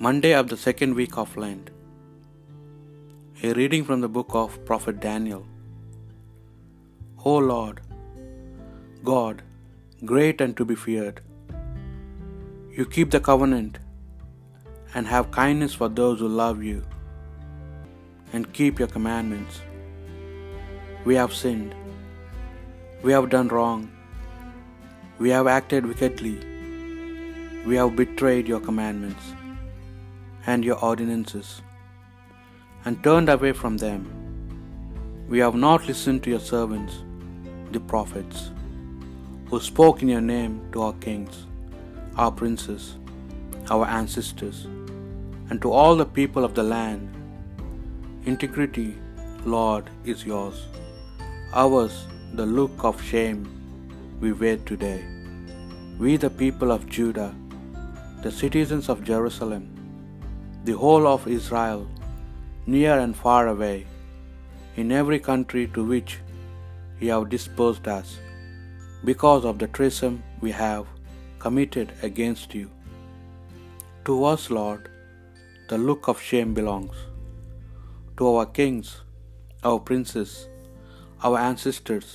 Monday of the second week of Lent. A reading from the book of Prophet Daniel. O Lord, God, great and to be feared, you keep the covenant and have kindness for those who love you and keep your commandments. We have sinned. We have done wrong. We have acted wickedly. We have betrayed your commandments and your ordinances, and turned away from them. We have not listened to your servants, the prophets, who spoke in your name to our kings, our princes, our ancestors, and to all the people of the land. Integrity, Lord, is yours. Ours the look of shame we wear today. We, the people of Judah, the citizens of Jerusalem, the whole of Israel, near and far away, in every country to which ye have dispersed us, because of the treason we have committed against you. To us, Lord, the look of shame belongs. To our kings, our princes, our ancestors,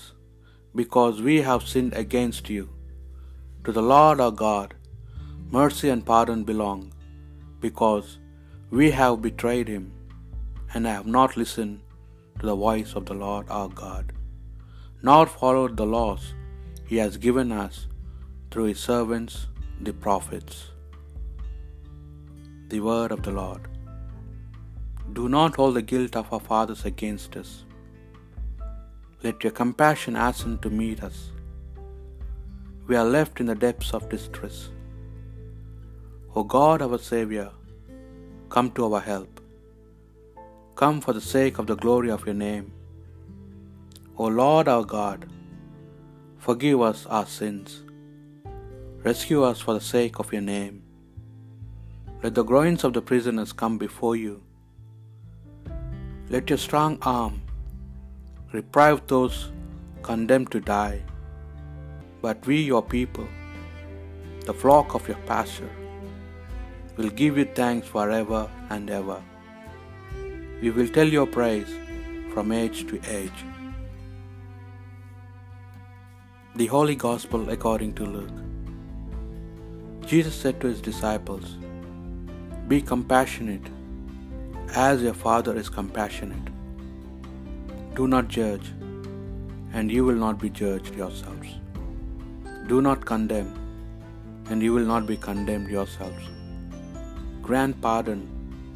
because we have sinned against you. To the Lord our God, mercy and pardon belong, because we have betrayed him and have not listened to the voice of the Lord our God, nor followed the laws he has given us through his servants the prophets. The word of the Lord. Do not hold the guilt of our fathers against us. Let your compassion hasten to meet us. We are left in the depths of distress. O God, our Saviour, come to our help. Come for the sake of the glory of your name. O Lord our God, forgive us our sins. Rescue us for the sake of your name. Let the groans of the prisoners come before you. Let your strong arm reprieve those condemned to die. But we, your people, the flock of your pasture, will give you thanks forever and ever. We will tell your praise from age to age. The Holy Gospel according to Luke. Jesus said to his disciples, Be compassionate as your Father is compassionate. Do not judge, and you will not be judged yourselves. Do not condemn, and you will not be condemned yourselves. Grant pardon,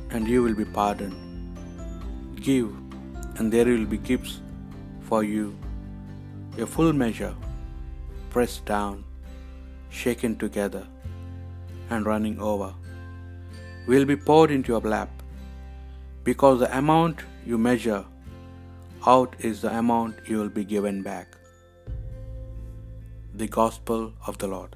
and you will be pardoned. Give, and there will be gifts for you. A full measure, pressed down, shaken together, and running over, will be poured into your lap, because the amount you measure out is the amount you will be given back. The Gospel of the Lord.